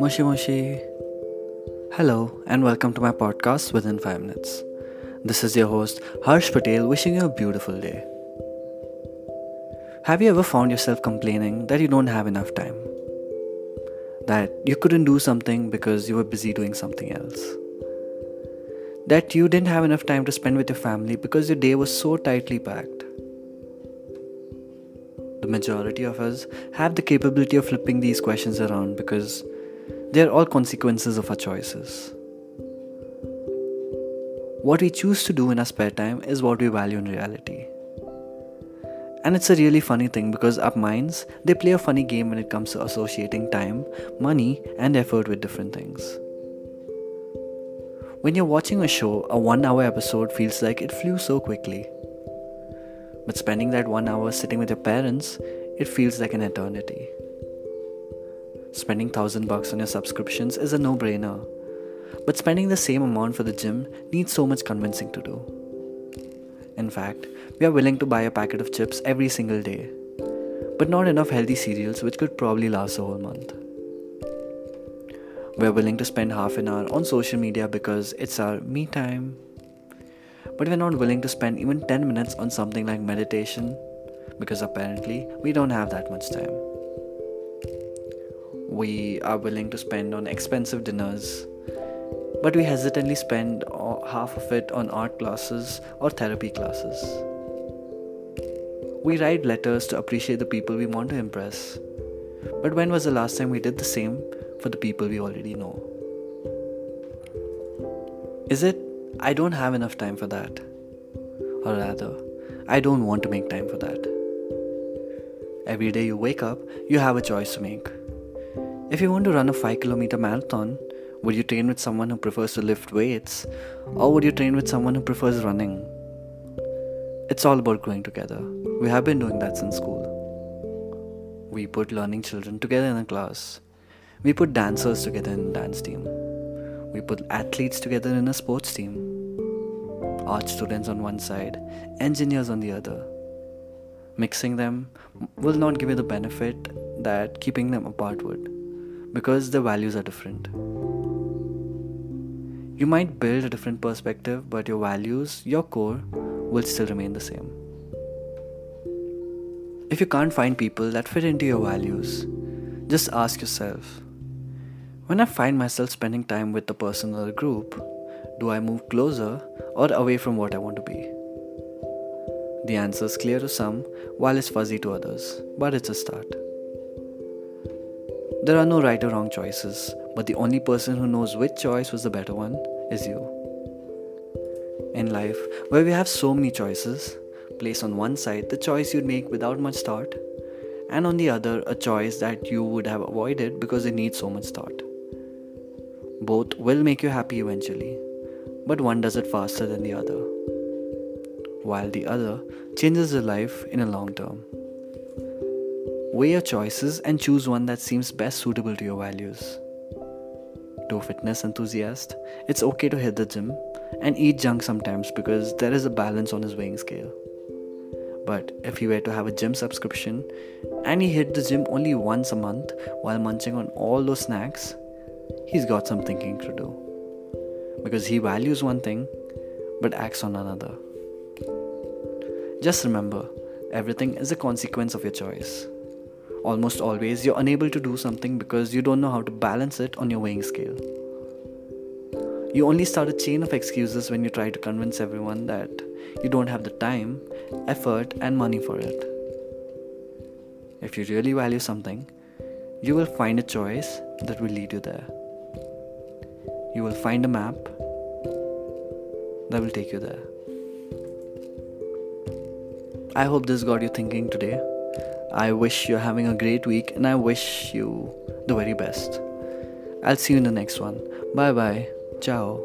Moshi Moshi. Hello, and welcome to my podcast within 5 minutes. This is your host, Harsh Patel, wishing you a beautiful day. Have you ever found yourself complaining that you don't have enough time? That you couldn't do something because you were busy doing something else? That you didn't have enough time to spend with your family because your day was so tightly packed? the majority of us have the capability of flipping these questions around because they're all consequences of our choices. What we choose to do in our spare time is what we value in reality. And it's a really funny thing because our minds, they play a funny game when it comes to associating time, money, and effort with different things. When you're watching a show, a one hour episode feels like it flew so quickly. But spending that one hour sitting with your parents, it feels like an eternity. Spending thousand bucks on your subscriptions is a no brainer. But spending the same amount for the gym needs so much convincing to do. In fact, we are willing to buy a packet of chips every single day, but not enough healthy cereals which could probably last a whole month. We are willing to spend half an hour on social media because it's our me time, but we're not willing to spend even 10 minutes on something like meditation because apparently we don't have that much time. We are willing to spend on expensive dinners, but we hesitantly spend half of it on art classes or therapy classes. We write letters to appreciate the people we want to impress, but when was the last time we did the same for the people we already know? Is it I don't have enough time for that. Or rather, I don't want to make time for that. Every day you wake up, you have a choice to make. If you want to run a 5 kilometer marathon, would you train with someone who prefers to lift weights? Or would you train with someone who prefers running? It's all about growing together. We have been doing that since school. We put learning children together in a class. We put dancers together in a dance team. We put athletes together in a sports team. Art students on one side, engineers on the other. Mixing them will not give you the benefit that keeping them apart would, because the values are different. You might build a different perspective, but your values, your core, will still remain the same. If you can't find people that fit into your values, just ask yourself when I find myself spending time with a person or a group, do I move closer or away from what I want to be? The answer is clear to some, while it's fuzzy to others, but it's a start. There are no right or wrong choices, but the only person who knows which choice was the better one is you. In life, where we have so many choices, place on one side the choice you'd make without much thought, and on the other, a choice that you would have avoided because it needs so much thought. Both will make you happy eventually, but one does it faster than the other, while the other changes your life in a long term. Weigh your choices and choose one that seems best suitable to your values. To a fitness enthusiast, it's okay to hit the gym and eat junk sometimes because there is a balance on his weighing scale. But if he were to have a gym subscription and he hit the gym only once a month while munching on all those snacks, he's got some thinking to do. Because he values one thing but acts on another. Just remember, everything is a consequence of your choice. Almost always, you're unable to do something because you don't know how to balance it on your weighing scale. You only start a chain of excuses when you try to convince everyone that you don't have the time, effort, and money for it. If you really value something, you will find a choice that will lead you there you will find a map that will take you there. I hope this got you thinking today. I wish you're having a great week and I wish you the very best. I'll see you in the next one. Bye bye. Ciao.